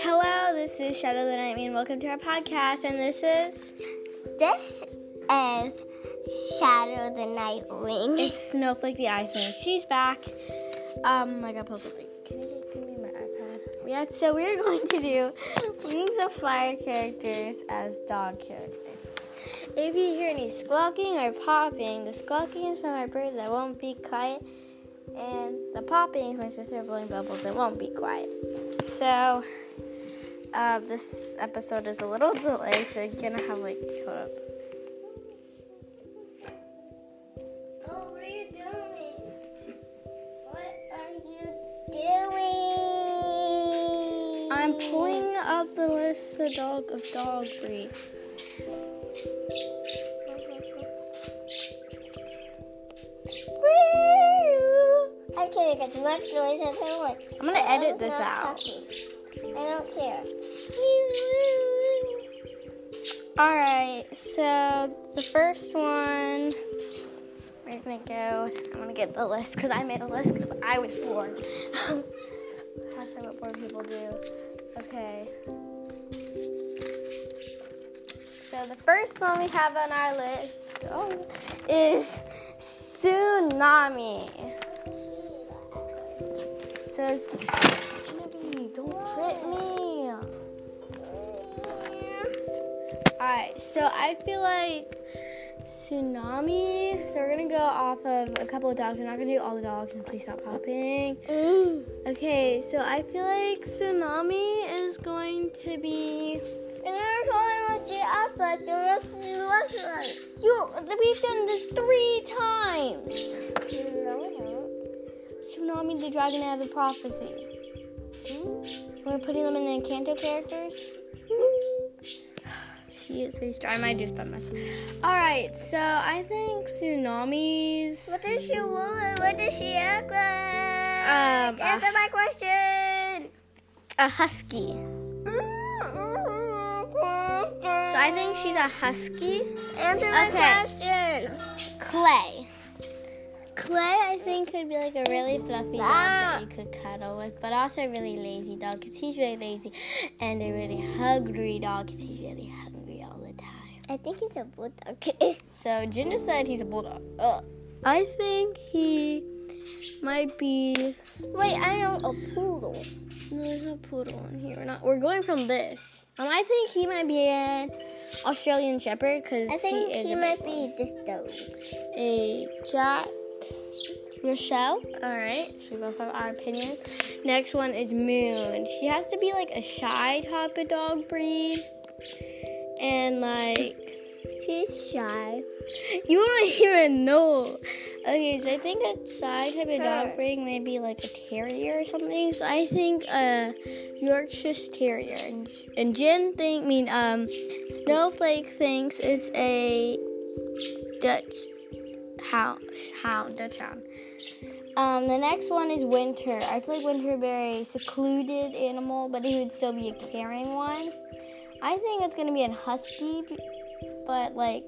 Hello, this is Shadow the Nightmare, and welcome to our podcast. And this is This is Shadow the Nightwing. it's Snowflake the Iceman. She's back. Um, I got puzzled. Can you give me my iPad? Yeah. So we're going to do Wings of Fire characters as dog characters. If you hear any squawking or popping, the squawking is from my bird that won't be quiet, and the popping my sister blowing bubbles that won't be quiet. So. Uh, this episode is a little delayed, so you're gonna have like hold up. Oh, what are you doing? What are you doing? I'm pulling up the list of dog of dog breeds. Woo! I can't make as much noise as I want. I'm gonna edit this out. talking. I don't care. All right, so the first one we're gonna go. I'm gonna get the list because I made a list because I was bored. That's what bored people do. Okay. So the first one we have on our list oh, is tsunami. Says, Genevieve, don't trip me. Alright, so I feel like tsunami. So we're gonna go off of a couple of dogs. We're not gonna do all the dogs, and please stop popping. Mm. Okay, so I feel like tsunami is going to be. And there's only one she asked the rest of the restaurant. You, we've done this three times. No, we haven't. Tsunami, the dragon of the prophecy. We're putting them in the Encanto characters. She is a star. I might just by myself. All right, so I think tsunamis. What does she want? What does she act like? Um, Answer uh, my question. A husky. So I think she's a husky. Answer my Okay. question. Clay. Clay, I think, could be like a really fluffy dog that you could cuddle with, but also a really lazy dog because he's really lazy, and a really hungry dog because he's really hungry all the time. I think he's a bulldog. So Ginger said he's a bulldog. Ugh. I think he might be. Wait, I know a poodle. No, there's no poodle in here. We're not. We're going from this. Um, I think he might be an Australian Shepherd because I think he he, a might be this dog. a Jack Russell. All right, so we both have our opinions. Next one is Moon. She has to be like a shy type of dog breed, and like She's shy. you don't even know. Okay, so I think a shy type of dog breed may be like a terrier or something. So I think a Yorkshire Terrier, and, and Jen think I mean um Snowflake thinks it's a Dutch hound, hound, Dutch hound. Um, the next one is Winter. I feel like Winter be a secluded animal, but he would still be a caring one. I think it's gonna be a husky, but like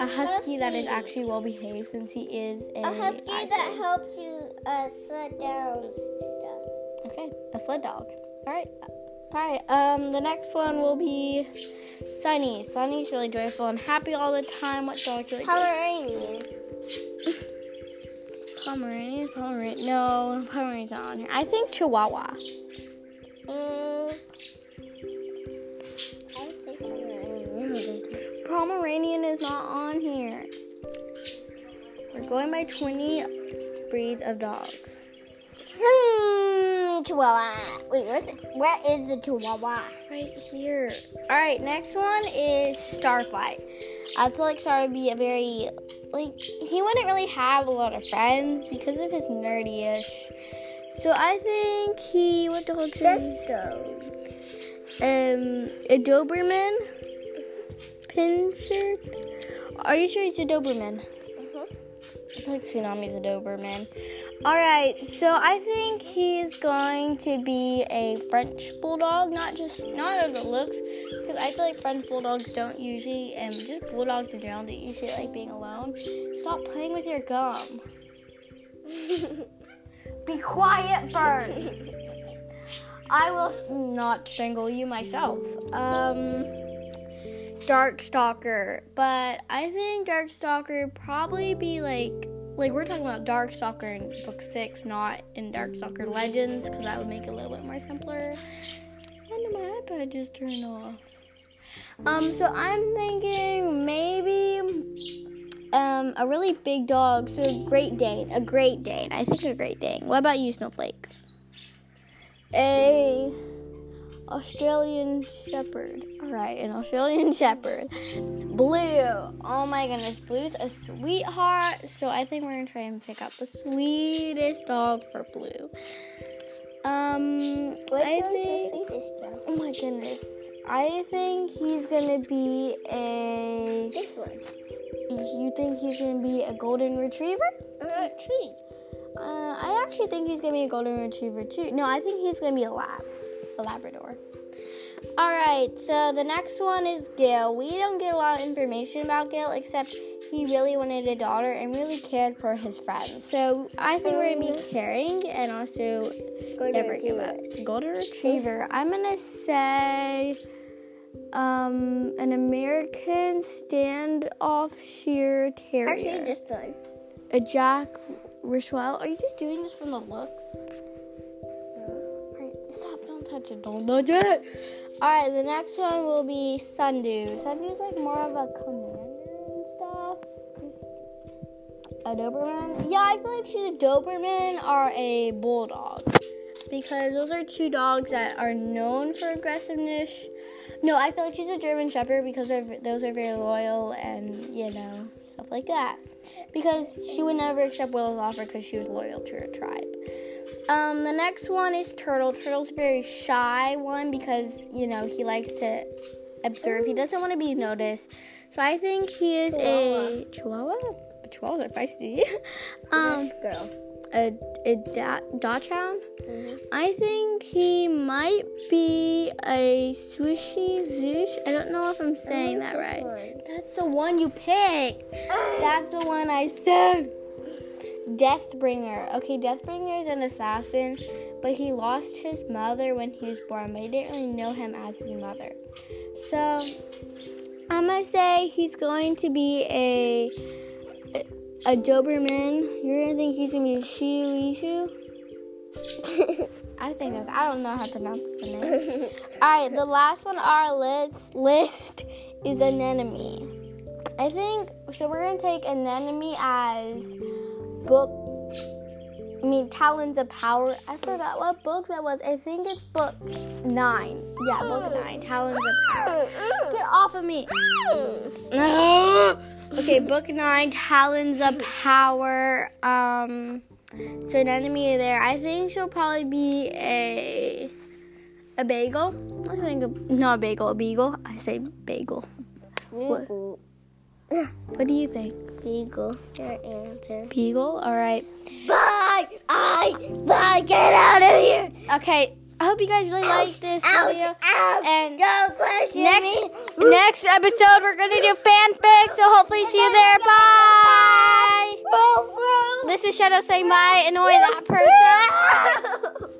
a husky, that is actually well behaved since he is a, A husky that helps you uh, sled down stuff. Okay, a sled dog. All right. All right. Um, the next one will be Sunny. Sunny's really joyful and happy all the time. What dog's really Pomeranian. Pomeranian? Pomeranian? No, Pomeranian's not on here. I think Chihuahua. Mm. I would say Pomeranian. Pomeranian is not on here. We're going by 20 breeds of dogs. Hmm, Chihuahua. Wait, where's it? Where is the Chihuahua? Right here. All right, next one is Starflight. I feel like Star would be a very like he wouldn't really have a lot of friends because of his nerdy-ish. So I think he what dog should This um a Doberman pinscher. Are you sure he's a Doberman? Mhm. I feel like Tsunami's a Doberman. All right, so I think he's going to be a French bulldog, not just not of the looks, because I feel like French bulldogs don't usually, and just bulldogs in general, they usually like being alone. Stop playing with your gum. Be quiet, bird. I will not strangle you myself. Um, Darkstalker, but I think Darkstalker probably be like like we're talking about Darkstalker in book six, not in Darkstalker Legends, because that would make it a little bit more simpler. And my iPad just turned off. Um, so I'm thinking maybe um a really big dog, so a Great Dane, a Great Dane. I think a Great Dane. What about you, Snowflake? A Australian Shepherd. All right, an Australian Shepherd. Blue. Oh my goodness, Blue's a sweetheart. So I think we're gonna try and pick out the sweetest dog for Blue. Um, What I think. is the dog? Oh my goodness. I think he's gonna be a. This one. You think he's gonna be a golden retriever? Uh, tree. Uh, I actually think he's gonna be a golden retriever too. No, I think he's gonna be a lab, a Labrador. All right, so the next one is Gil. We don't get a lot of information about Gil except he really wanted a daughter and really cared for his friends. So I think we're gonna be caring and also Golden never give up. Golden retriever. I'm gonna say um, an American standoff-shear terrier. Actually, this one. A Jack Russell. Are you just doing this from the looks? Alright, don't touch it. Alright, the next one will be Sundew. Sundew's like more of a commander and stuff. A Doberman? Yeah, I feel like she's a Doberman or a Bulldog. Because those are two dogs that are known for aggressiveness. No, I feel like she's a German Shepherd because those are very loyal and, you know, stuff like that because she would never accept Willow's offer because she was loyal to her tribe. Um, the next one is Turtle. Turtle's a very shy one because you know he likes to observe. He doesn't want to be noticed. So I think he is a Chihuahua. Chihuahuas are feisty. um, Girl. a a da- Dachshund. Mhm. I think he might be a Swishy Zoosh. I don't know if I'm saying that right. That's the one you picked. That's the one I said. Deathbringer. Okay, Deathbringer is an assassin, but he lost his mother when he was born, but he didn't really know him as his mother. So I'm gonna say he's going to be a a Doberman. You're gonna think he's gonna be a Shiuishu. I think that's. I don't know how to pronounce the name. All right, the last one on our list list is anemone. I think so. We're gonna take anemone as book. I mean, Talons of Power. I forgot what book that was. I think it's book nine. Yeah, book nine. Talons of Power. Get off of me. okay, book nine. Talons of Power. Um, so anemone there. I think she'll probably be a a bagel. I think a, not a bagel, a beagle. I say bagel. What? What do you think? Beagle. Your answer. Beagle. All right. Bye. I. Bye. Get out of here. Okay. I hope you guys really liked this Out. video. Out. And next me. next episode we're gonna do fanfic. So hopefully see you there. Bye. This is Shadow saying bye. Annoy that person.